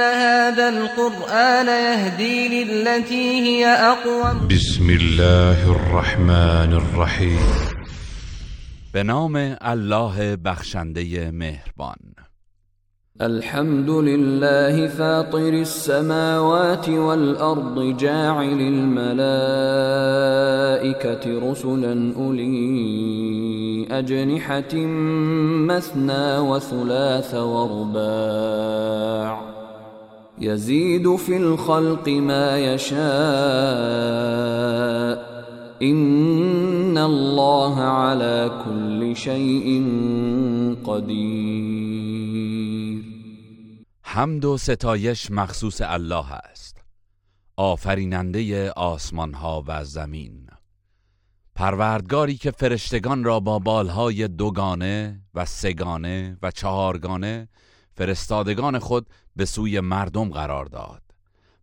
إن هذا القرآن يهدي للتي هي أقوم. بسم الله الرحمن الرحیم به نام الله بخشنده مهربان. الحمد لله فاطر السماوات والأرض جاعل الملائكة رسلا أولي أجنحة مثنى وثلاث ورباع. يزيد في الخلق ما يشاء. إن الله على كل شيء قدير. حمد و ستایش مخصوص الله است. آفریننده آسمان ها و زمین. پروردگاری که فرشتگان را با بالهای دوگانه و سگانه و چهارگانه فرستادگان خود به سوی مردم قرار داد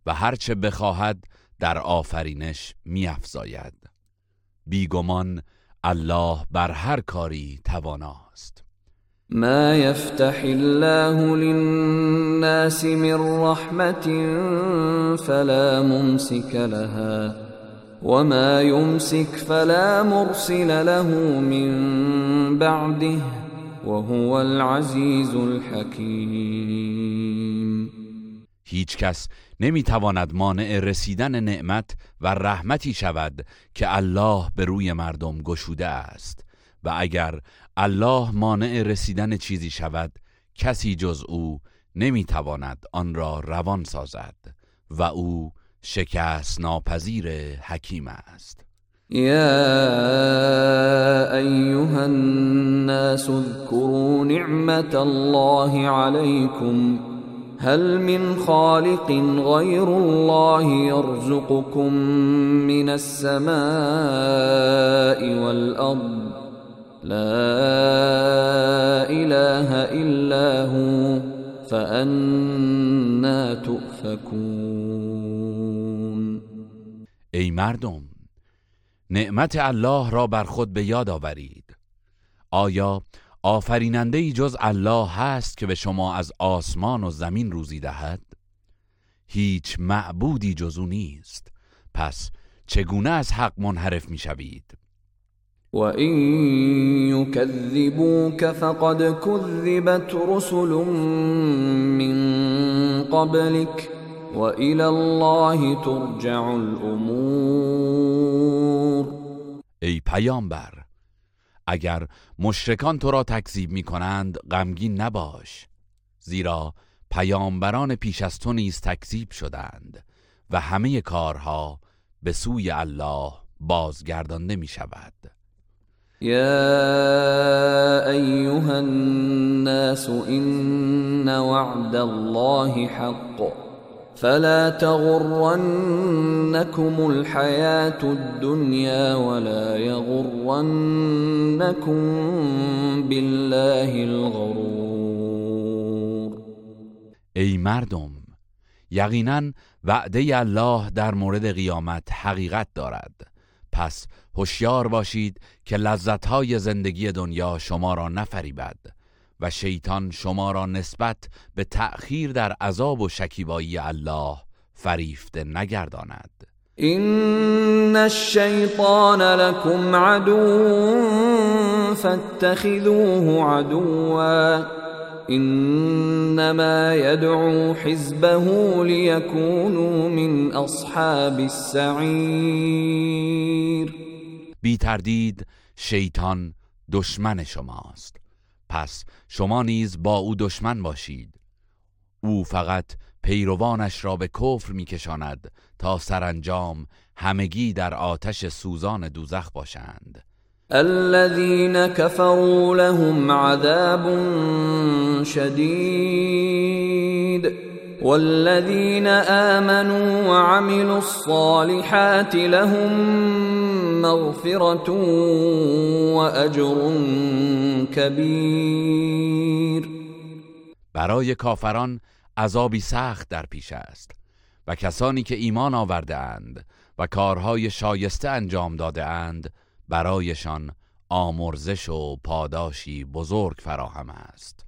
و هرچه بخواهد در آفرینش میافزاید. بیگمان الله بر هر کاری تواناست. ما يفتح الله للناس من رحمة فلا ممسك لها وما يمسك فلا مرسل له من بعده وهو العزيز الحكيم هیچ کس نمی‌تواند مانع رسیدن نعمت و رحمتی شود که الله به روی مردم گشوده است. و اگر الله مانع رسیدن چیزی شود کسی جز او نمی‌تواند آن را روان سازد و او شکست ناپذیر حکیم است. يا أيها الناس اذكروا نعمة الله عليكم هل من خالق غير الله يرزقكم من السماء والأرض؟ لا إله إلا هو فأنا تؤفكون. ای مردم نعمت الله را بر خود به یاد آورید. آیا آفریننده ای جز الله هست که به شما از آسمان و زمین روزی دهد؟ هیچ معبودی جز او نیست. پس چگونه از حق منحرف می شوید وَإِن يُكَذِّبُوكَ فَقَدْ كُذِّبَتْ رُسُلٌ مِّن قَبْلِكَ وَإِلَى اللَّهِ تُرْجَعُ الْأُمُورُ. ای پیامبر اگر مشرکان تو را تکذیب می کنند غمگین نباش. زیرا پیامبران پیش از تو نیز تکذیب شدند و همه کارها به سوی الله بازگردانده می شود يا أيها الناس إن وعد الله حق. فلا تغرنكم الحياة الدنيا ولا يغرنكم بالله الغرور. ای مردم یقینا وعده الله در مورد قیامت حقیقت دارد. پس هوشیار باشید که لذتهای زندگی دنیا شما را نفریبد. و شیطان شما را نسبت به تأخیر در عذاب و شکیبایی الله فریفته نگرداند. إن الشيطان لكم عدو فاتخذوه عدوا إنما يدعو حزبه ليكونوا من أصحاب السعير بی تردید شیطان دشمن شماست. پس شما نیز با او دشمن باشید. او فقط پیروانش را به کفر میکشاند تا سرانجام همگی در آتش سوزان دوزخ باشند. الذين كفروا لهم عذاب شديد والذين آمنوا وعملوا الصالحات لهم مغفرة وأجر كبير. برای کافران عذابی سخت در پیش است و کسانی که ایمان آورده اند و کارهای شایسته انجام داده اند برایشان آمرزش و پاداشی بزرگ فراهم است.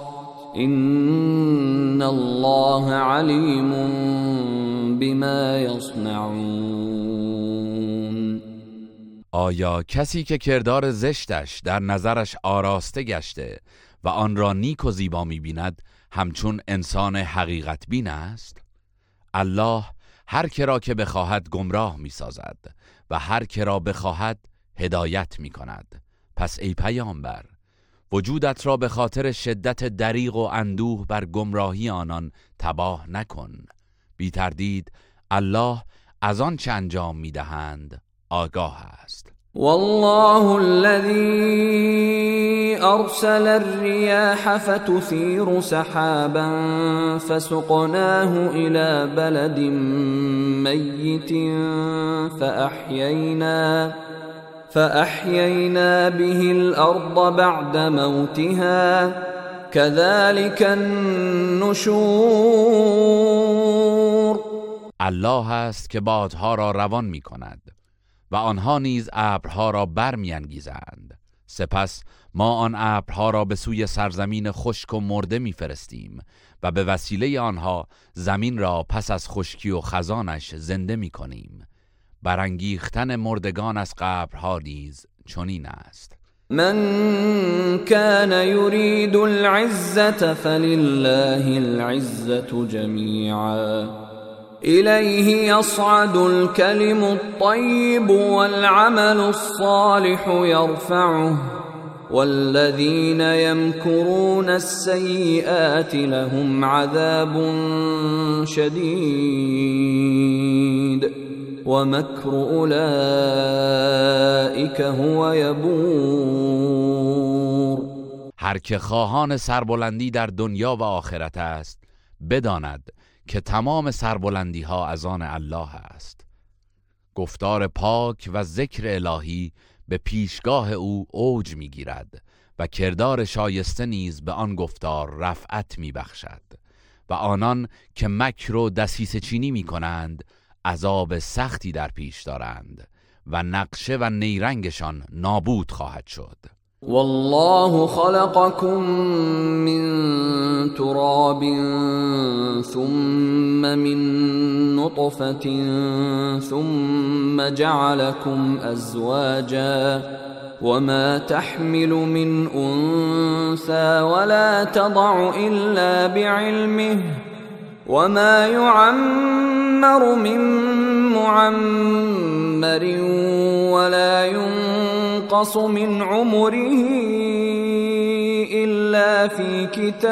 ان الله علیم بما یصنعون آیا کسی که کردار زشتش در نظرش آراسته گشته و آن را نیک و زیبا می‌بیند همچون انسان حقیقت بین است؟ الله هر کرا که بخواهد گمراه می‌سازد و هر کرا بخواهد هدایت می‌کند. پس ای پیامبر وجودت را به خاطر شدت دریغ و اندوه بر گمراهی آنان تباه نکن. بی تردید الله از آن چه انجام می‌دهند آگاه است. والله الذي ارسل الرياح فتثير سحابا فسقناه الى بلد ميت فاحيينا فأحيينا به الأرض بعد موتها. كذلك النشور. الله است که بادها را روان می کند و آنها نیز ابرها را برمیانگیزند. سپس ما آن ابرها را به سوی سرزمین خشک و مرده میفرستیم و به وسیله آنها زمین را پس از خشکی و خزانش زنده می کنیم برانگیختن مردگان از قبرها نیز چنین است. من كان يريد العزة فلله العزة جميعا إليه يصعد الكلم الطيب والعمل الصالح يرفعه والذين يمكرون السيئات لهم عذاب شديد و مکر اولئک هو یبور هر که خواهان سربلندی در دنیا و آخرت است بداند که تمام سربلندی ها از آن الله است. گفتار پاک و ذکر الهی به پیشگاه او اوج می‌گیرد و کردار شایسته نیز به آن گفتار رفعت میبخشد و آنان که مکر و دسیس چینی می کنند عذاب سختی در پیش دارند و نقشه و نیرنگشان نابود خواهد شد. والله خلقكم من تراب ثم من نطفة ثم جعلكم أزواجا وما تحمل من أنثى ولا تضع إلا بعلمه وما يعمر من معمر ولا ينقص من عمره الا في كتاب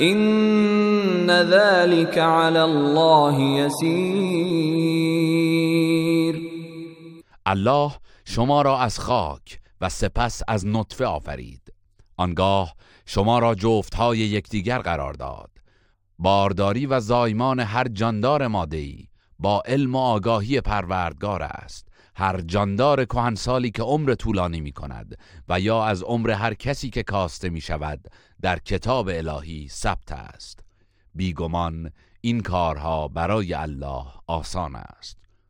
ان ذلك على الله يسير الله شما را از خاک و سپس از نطفه آفرید. آنگاه شما را های یکدیگر قرار داد. بارداری و زایمان هر جاندار مادهی با علم و آگاهی پروردگار است. هر جاندار کهنسالی که عمر طولانی می کند و یا از عمر هر کسی که کاسته می شود در کتاب الهی ثبت است. بیگمان این کارها برای الله آسان است.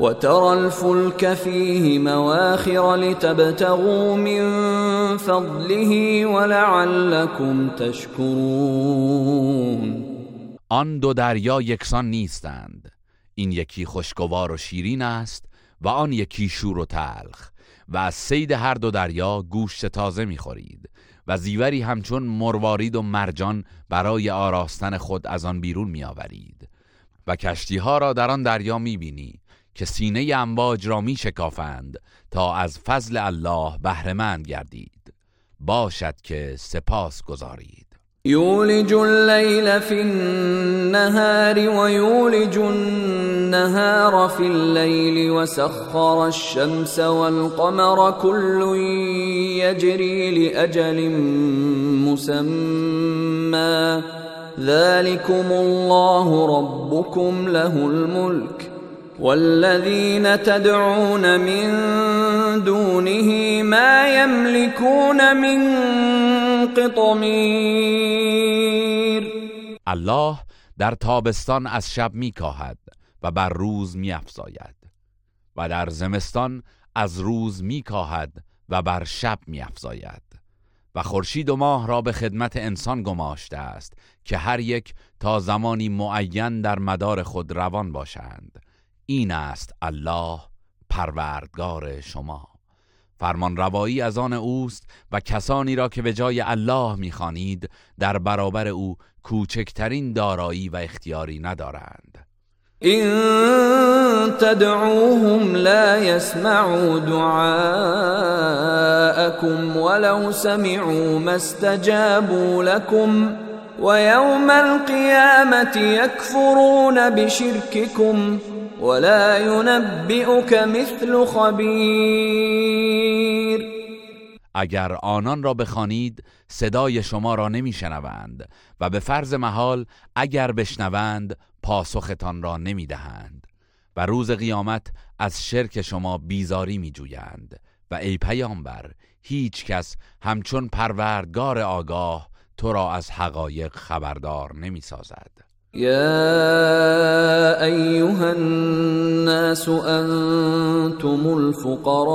وترى الفلك فيه مواخر لتبتغوا من فضله ولعلكم تشكرون. آن دو دریا یکسان نیستند. این یکی خوشگوار و شیرین است و آن یکی شور و تلخ و از سید هر دو دریا گوشت تازه می‌خورید و زیوری همچون مروارید و مرجان برای آراستن خود از آن بیرون میآورید و کشتی ها را در آن دریا می‌بینی که سینه امواج را می شکافند تا از فضل الله بهرهمند گردید. باشد که سپاس گذارید. يولج الليل في النهار ويولج النهار في الليل وسخر الشمس والقمر كل يجري لأجل مسمى ذلكم الله ربكم له الملك والذين تدعون من دونه ما يملكون من قطمیر. الله در تابستان از شب میکاهد و بر روز میافزاید و در زمستان از روز میکاهد و بر شب میافزاید. و خورشید و ماه را به خدمت انسان گماشته است که هر یک تا زمانی معین در مدار خود روان باشند. این است الله پروردگار شما. فرمان روایی از آن اوست و کسانی را که به جای الله می‌خوانید در برابر او کوچکترین دارایی و اختیاری ندارند. این تدعوهم لا يسمعوا دعاءكم ولو سمعوا ما استجابوا لكم ويوم القيامة يكفرون بشرككم ولا ينبئك مثل خبیر اگر آنان را بخوانید صدای شما را نمیشنوند و به فرض محال اگر بشنوند پاسختان را نمی‌دهند و روز قیامت از شرک شما بیزاری میجویند و ای پیامبر هیچ کس همچون پروردگار آگاه تو را از حقایق خبردار نمی‌سازد. يا ايها الناس انتم الفقراء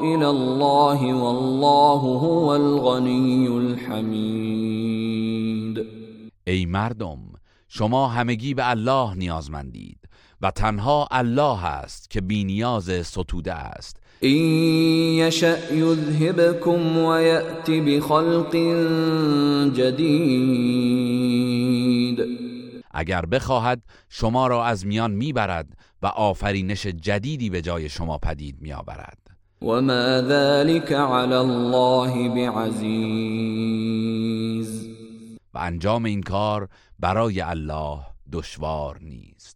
الى الله والله هو الغني الحمید ای مردم شما همگی به الله نیازمندید و تنها الله است که بینیاز ستوده است. این یشأ یذهبکم و یأتی بخلق جدید اگر بخواهد شما را از میان می‌برد و آفرینش جدیدی به جای شما پدید میآورد. و ما ذلك علی الله بعزیز و انجام این کار برای الله دشوار نیست.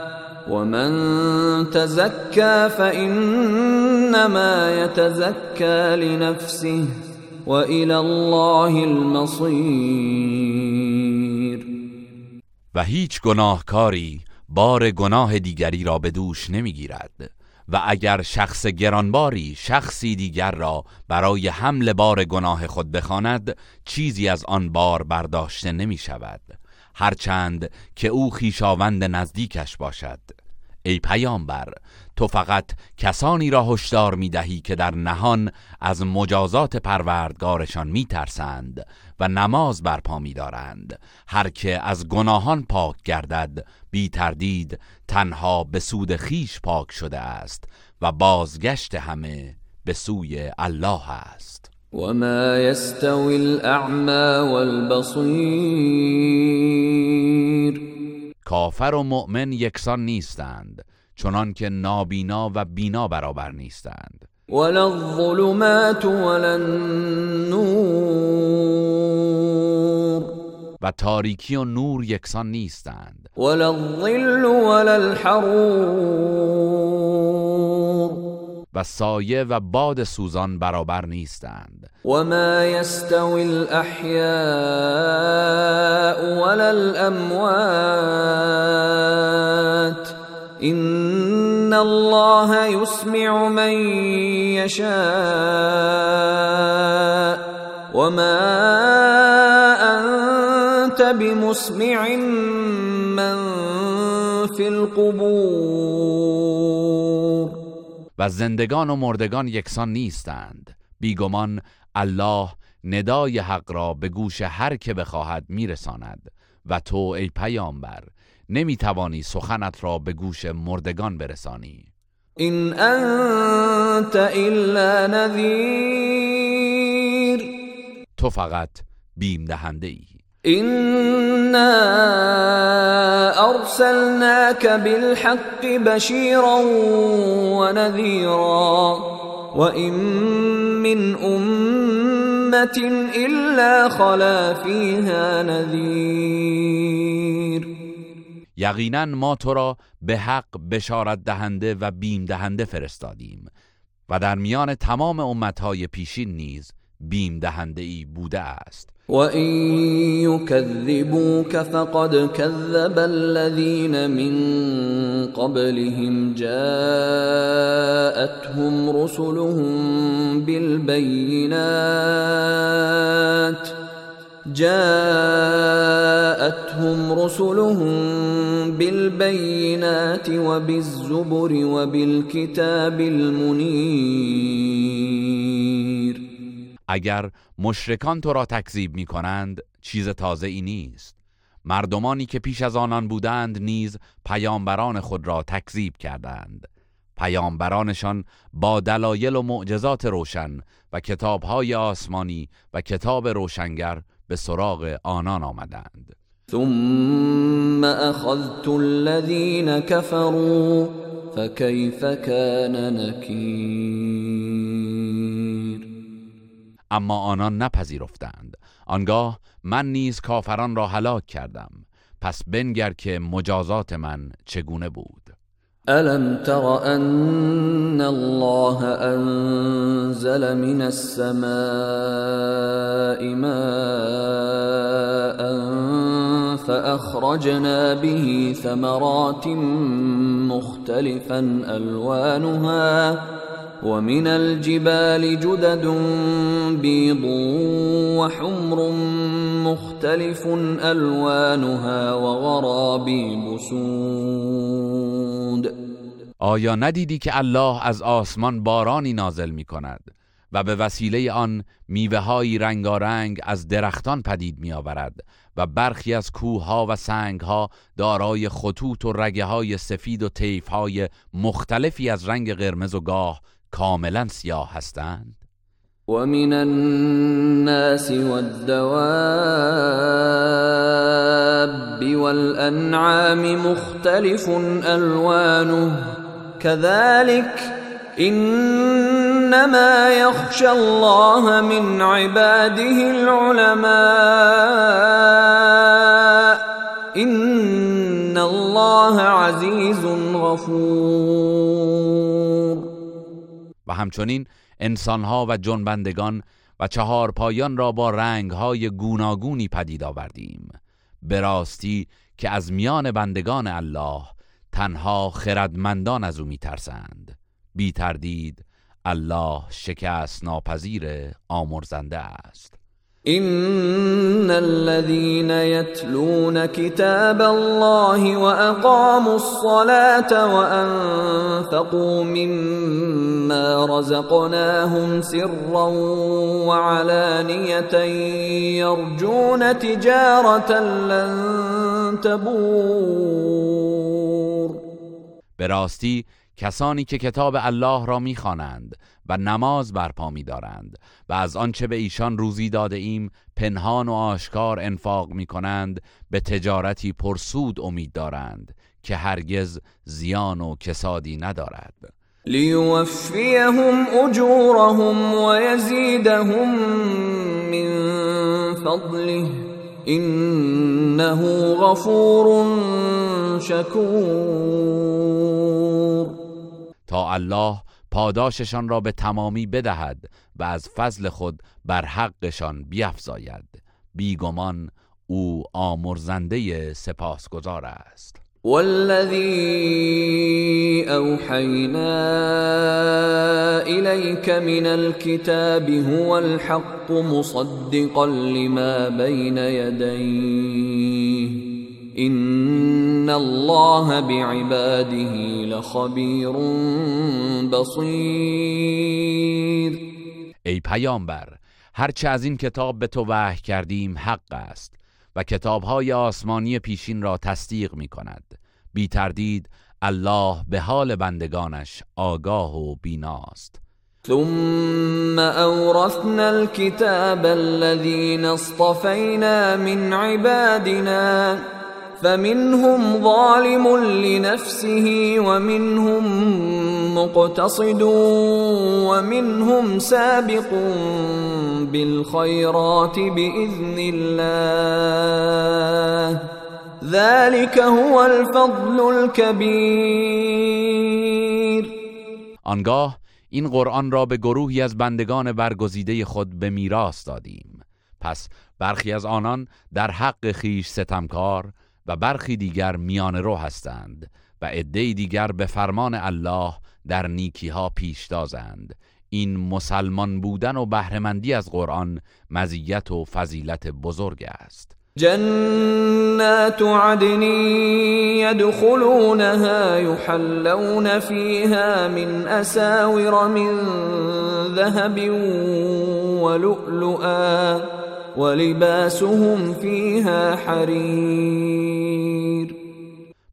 ومن تزكى فإنما يتزكى لنفسه وإلى الله المصير و هیچ گناهکاری بار گناه دیگری را به دوش نمی‌گیرد. و اگر شخص گرانباری شخصی دیگر را برای حمل بار گناه خود بخواند چیزی از آن بار برداشته نمی شود هرچند که او خیشاوند نزدیکش باشد. ای پیامبر تو فقط کسانی را هشدار می دهی که در نهان از مجازات پروردگارشان می ترسند و نماز برپا می دارند هر که از گناهان پاک گردد بی تردید تنها به سود خیش پاک شده است و بازگشت همه به سوی الله است. وما يستوي الاعمى والبصير. کافر و مؤمن یکسان نیستند چنان که نابینا و بینا برابر نیستند. ولا الظلمات ولا النور. و تاریکی و نور یکسان نیستند. ولا الظل ولا الحرور. و سایه و باد سوزان برابر نیستند. وما يستوي الأحياء ولا الأموات إن الله يسمع من يشاء وما أنت بمسمع من في القبور و زندگان و مردگان یکسان نیستند. بیگمان الله ندای حق را به گوش هر که بخواهد میرساند. و تو ای پیامبر نمی‌توانی سخنت را به گوش مردگان برسانی. إن أنت إلا نذير تو فقط بیم دهنده ای إنا أرسلناك بالحق بشيرا ونذيرا وإن من أمة إلا خلا فيها نذير یقینا ما تو را به حق بشارت دهنده و بیم دهنده فرستادیم و در میان تمام امتهای پیشین نیز بیم دهنده ای بوده است. وإن يكذبوك فقد كذب الذين من قبلهم جاءتهم رسلهم بالبينات جاءتهم رسلهم بالبينات وبالزبر وبالكتاب المنير اگر مشرکان تو را تکذیب می کنند چیز تازه ای نیست. مردمانی که پیش از آنان بودند نیز پیامبران خود را تکذیب کردند. پیامبرانشان با دلایل و معجزات روشن و کتابهای آسمانی و کتاب روشنگر به سراغ آنان آمدند. ثم أخذت الذين كفروا فكيف كان نكير؟ اما آنان نپذیرفتند. آنگاه من نیز کافران را هلاک کردم. پس بنگر که مجازات من چگونه بود؟ ألم تر أن الله أنزل من السماء ماء فأخرجنا به ثمرات مختلفا ألوانها ومن الجبال جدد بيض وحمر مختلف ألوانها وغرابيب سود. آیا ندیدی که الله از آسمان بارانی نازل می کند و به وسیله آن میوههایی رنگارنگ از درختان پدید می آورد و برخی از کوهها و سنگها دارای خطوط و رگه های سفید و طیف های مختلفی از رنگ قرمز و گاه کاملا سیاه هستند. ومن الناس والدواب والأنعام مختلف ألوانه. كذلك إنما يخشى الله من عباده العلماء. إن الله عزيز غفور. همچنین انسانها و جنبندگان و چهار پایان را با رنگهای گوناگونی پدید آوردیم به راستی که از میان بندگان الله تنها خردمندان از او میترسند. بی تردید الله شکست ناپذیر آمرزنده است. إن الذين يتلون كتاب الله وأقاموا الصلاة وأنفقوا مما رزقناهم سرا وعلانية يرجون تجارة لن تبور به راستی کسانی که کتاب الله را می‌خوانند و نماز برپا می‌دارند. و از آنچه به ایشان روزی داده ایم پنهان و آشکار انفاق می کنند به تجارتی پرسود امید دارند که هرگز زیان و کسادی ندارد. ليوفيهم أجورهم ويزيدهم من فضله. انه غفور شکور. تا الله پاداششان را به تمامی بدهد و از فضل خود بر حقشان بیفزاید. بیگمان او آمرزنده سپاسگزار است. والذي اوحينا اليك من الكتاب هو الحق مصدقا لما بين يديه ان الله بعباده لخبير بصير. ای پیامبر هرچه از این کتاب به تو وحی کردیم حق است و کتابهای آسمانی پیشین را تصدیق می کند بی تردید الله به حال بندگانش آگاه و بیناست. ثم اورثنا الكتاب الذين اصطفينا من عبادنا فمنهم ظالم لنفسه ومنهم مقتصد ومنهم سابق بالخيرات باذن الله. ذلك هو الفضل الكبير. آنگاه این قرآن را به گروهی از بندگان برگزیده خود به میراث دادیم. پس برخی از آنان در حق خیش ستمکار و برخی دیگر میان رو هستند و عده دیگر به فرمان الله در نیکی ها پیشتازند این مسلمان بودن و بهرهمندی از قرآن مزیت و فضیلت بزرگ است. جنات عدن يدخلونها يحلون فيها من أساور من ذهب ولؤلؤا ولباسهم فيها حرير.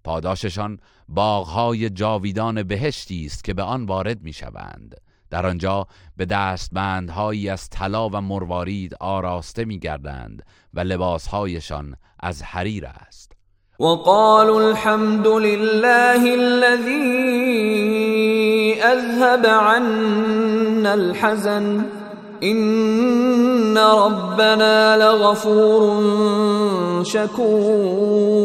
پاداششان باغهای جاویدان بهشتی است که به آن وارد می‌شوند. در آنجا به دستبندهایی از طلا و مروارید آراسته میگردند و لباسهایشان از حریر است. وقالوا الحمد لله الذي اذهب عنا الحزن. ان ربنا لغفور شکور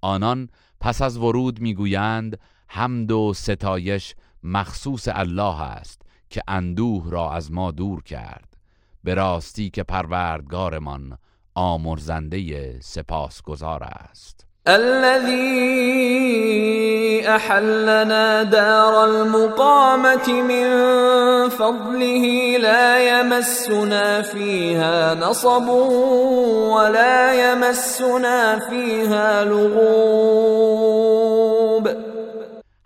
آنان پس از ورود می‌گویند حمد و ستایش مخصوص الله است که اندوه را از ما دور کرد. به راستی که پروردگارمان آمرزنده سپاسگزار است. الذي أحلنا دار المقامة من فضله لا يمسنا فيها نصب ولا يمسنا فيها لغوب.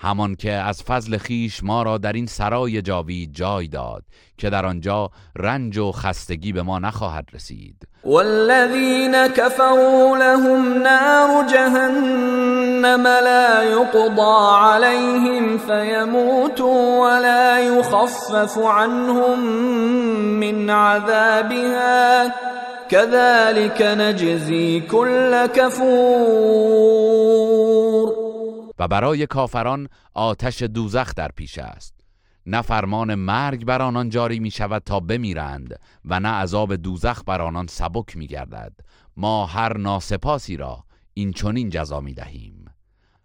همان که از فضل خیش ما را در این سرای جاوید جای داد که در آنجا رنج و خستگی به ما نخواهد رسید. والذين كفروا لهم نار جهنم لا يقضى عليهم فيموتوا ولا يخفف عنهم من عذابها. كذلك نجزي كل كفور و برای کافران آتش دوزخ در پیش است. نه فرمان مرگ بر آنان جاری می شود تا بمیرند و نه عذاب دوزخ بر آنان سبک می گردد ما هر ناسپاسی را این چنین جزا می دهیم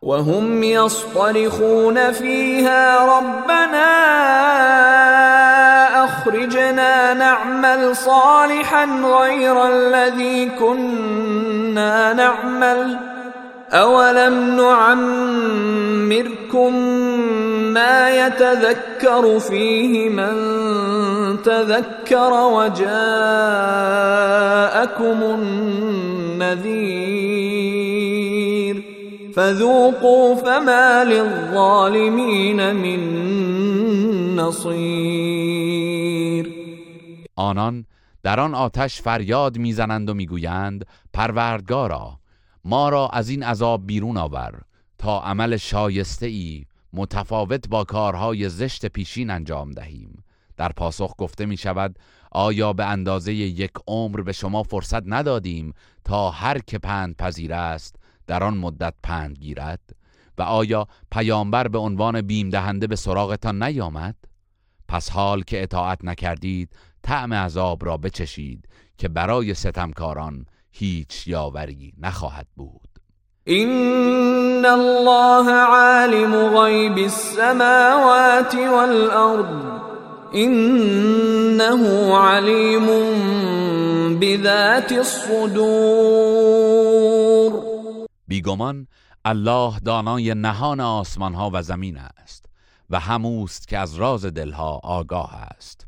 وهم يصطرخون فيها ربنا اخرجنا نعمل صالحا غير الذي كنا نعمل. اولم نعمركم ما يتذكر فيه من تذكر وجاءكم النذير فذوقوا فما للظالمين من نصير آنان در آن آتش فریاد می‌زنند و می‌گویند پروردگارا ما را از این عذاب بیرون آور تا عمل شایسته ای متفاوت با کارهای زشت پیشین انجام دهیم. در پاسخ گفته می شود آیا به اندازه یک عمر به شما فرصت ندادیم تا هر که پند پذیر است در آن مدت پند گیرد؟ و آیا پیامبر به عنوان بیم دهنده به سراغتان نیامد؟ پس حال که اطاعت نکردید طعم عذاب را بچشید که برای ستمکاران هیچ یاوری نخواهد بود. این الله عالم غیب السماوات والارض انه علیم بذات الصدور. بیگمان الله دانای نهان آسمان ها و زمین است و هموست که از راز دلها آگاه است.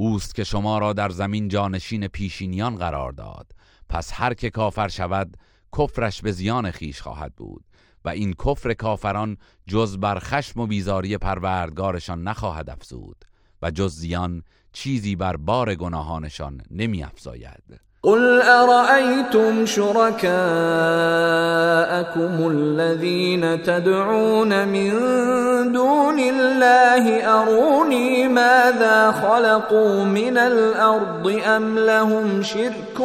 اوست که شما را در زمین جانشین پیشینیان قرار داد. پس هر که کافر شود کفرش به زیان خیش خواهد بود و این کفر کافران جز بر خشم و بیزاری پروردگارشان نخواهد افزود. و جز زیان چیزی بر بار گناهانشان نمی افزاید قل أرأيتم شركاءكم الذين تدعون من دون الله أروني ماذا خلقوا من الأرض أم لهم شرك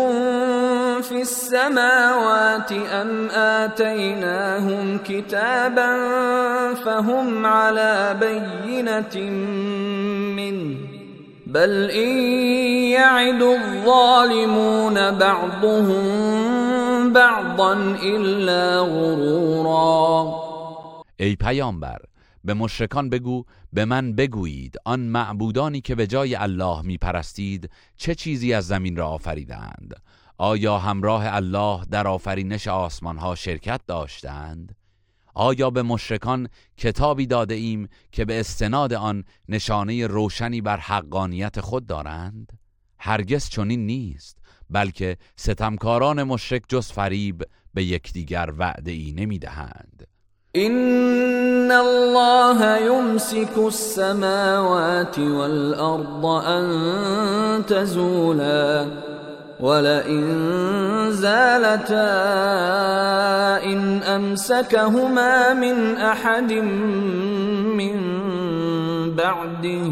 في السماوات أم آتيناهم كتابا فهم على بينة منه بل این یعد الظالمون بعضهم بعضا الا غرورا. ای پیامبر به مشرکان بگو به من بگویید آن معبودانی که به جای الله می پرستید چه چیزی از زمین را آفریدند آیا همراه الله در آفرینش آسمان ها شرکت داشتند؟ آیا به مشرکان کتابی داده ایم که به استناد آن نشانه روشنی بر حقانیت خود دارند؟ هرگز چنین نیست بلکه ستمکاران مشرک جز فریب به یکدیگر وعده ای نمی دهند این الله یمسک السماوات والارض ان تزولا. ولئن زالتا إن أمسكهما من أحد من بعده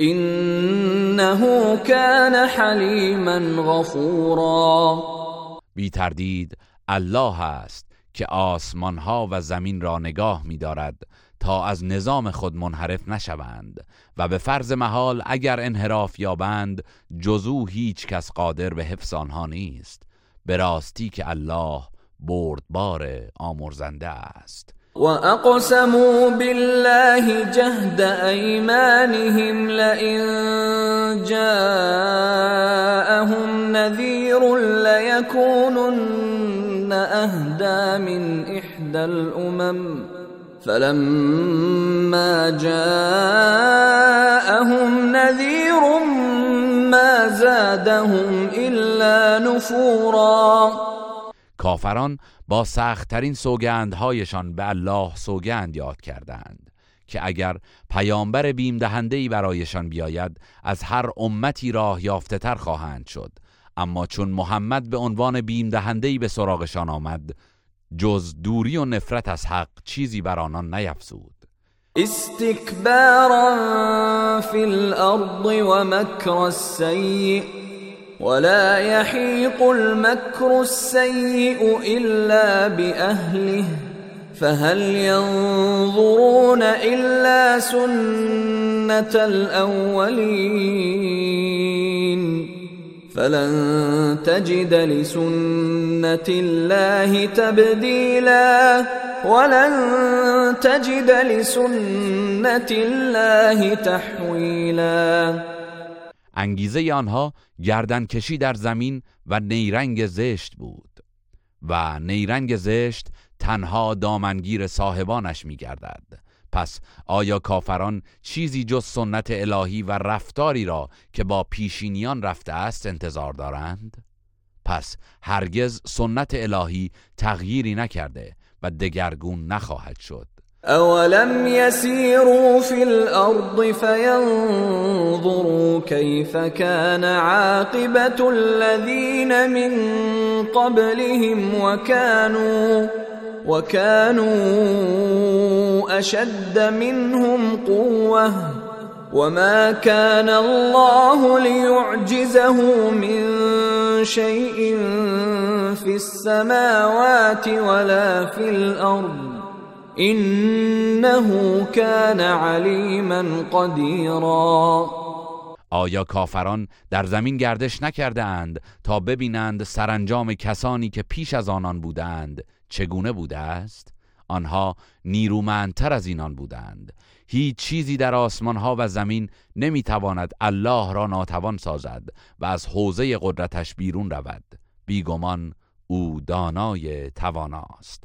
إنه كان حلیما غفورا. بی تردید الله است که آسمان ها و زمین را نگاه می دارد تا از نظام خود منحرف نشوند و به فرض محال اگر انحراف یابند جزو هیچ کس قادر به حفظ آنها نیست. به راستی که الله بردبار آمرزنده است. و اقسموا بالله جهد ایمانهم لئن جاءهم نذیر لیکونن اهدا من احدى الامم فلما جاءهم نذير ما زادهم الا نفورا. کافران با سختترین سوگندهایشان به الله سوگند یاد کردند که اگر پیامبر بیم دهنده برایشان بیاید از هر امتی راه یافته تر خواهند شد. اما چون محمد به عنوان بیم دهنده به سراغشان آمد جز دوری و نفرت از حق چیزی بر آنان نیفزود. استکبارا فی الارض و مکر السیء ولا يحيق المكر السيء إلا بأهله فهل ينظرون إلا سنة الأولين؟ فلن تجد لسنت الله تبدیلا ولن تجد لسنت الله تحویلا انگیزه آنها گردن کشی در زمین و نیرنگ زشت بود و نیرنگ زشت تنها دامنگیر صاحبانش می گردد پس آیا کافران چیزی جز سنت الهی و رفتاری را که با پیشینیان رفته است انتظار دارند؟ پس هرگز سنت الهی تغییری نکرده و دگرگون نخواهد شد أولم يسيروا في الأرض فينظروا كيف كان عاقبة الذين من قبلهم وكانوا وكانوا أشد منهم قوة وما كان الله ليعجزه من شيء في السماوات ولا في الأرض انه کان علیما قدیرا آیا کافران در زمین گردش نکرده اند تا ببینند سرانجام کسانی که پیش از آنان بودند چگونه بوده است؟ آنها نیرومندتر از اینان بودند. هیچ چیزی در آسمان ها و زمین نمی‌تواند الله را ناتوان سازد و از حوزه قدرتش بیرون رود. بیگمان او دانای تواناست.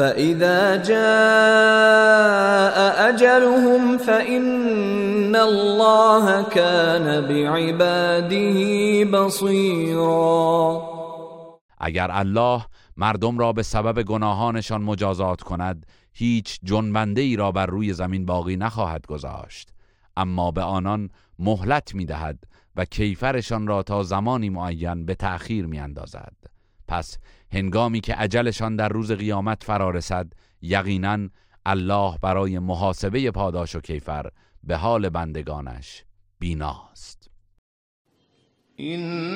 فإذا جاء أجلهم فإن الله كان بعباده بصيرا اگر الله مردم را به سبب گناهانشان مجازات کند هیچ جنبنده ای را بر روی زمین باقی نخواهد گذاشت اما به آنان مهلت می دهد و کیفرشان را تا زمانی معین به تأخیر می اندازد. پس هنگامی که عجلشان در روز قیامت فرا رسد یقینا الله برای محاسبه پاداش و کیفر به حال بندگانش بیناست. اینها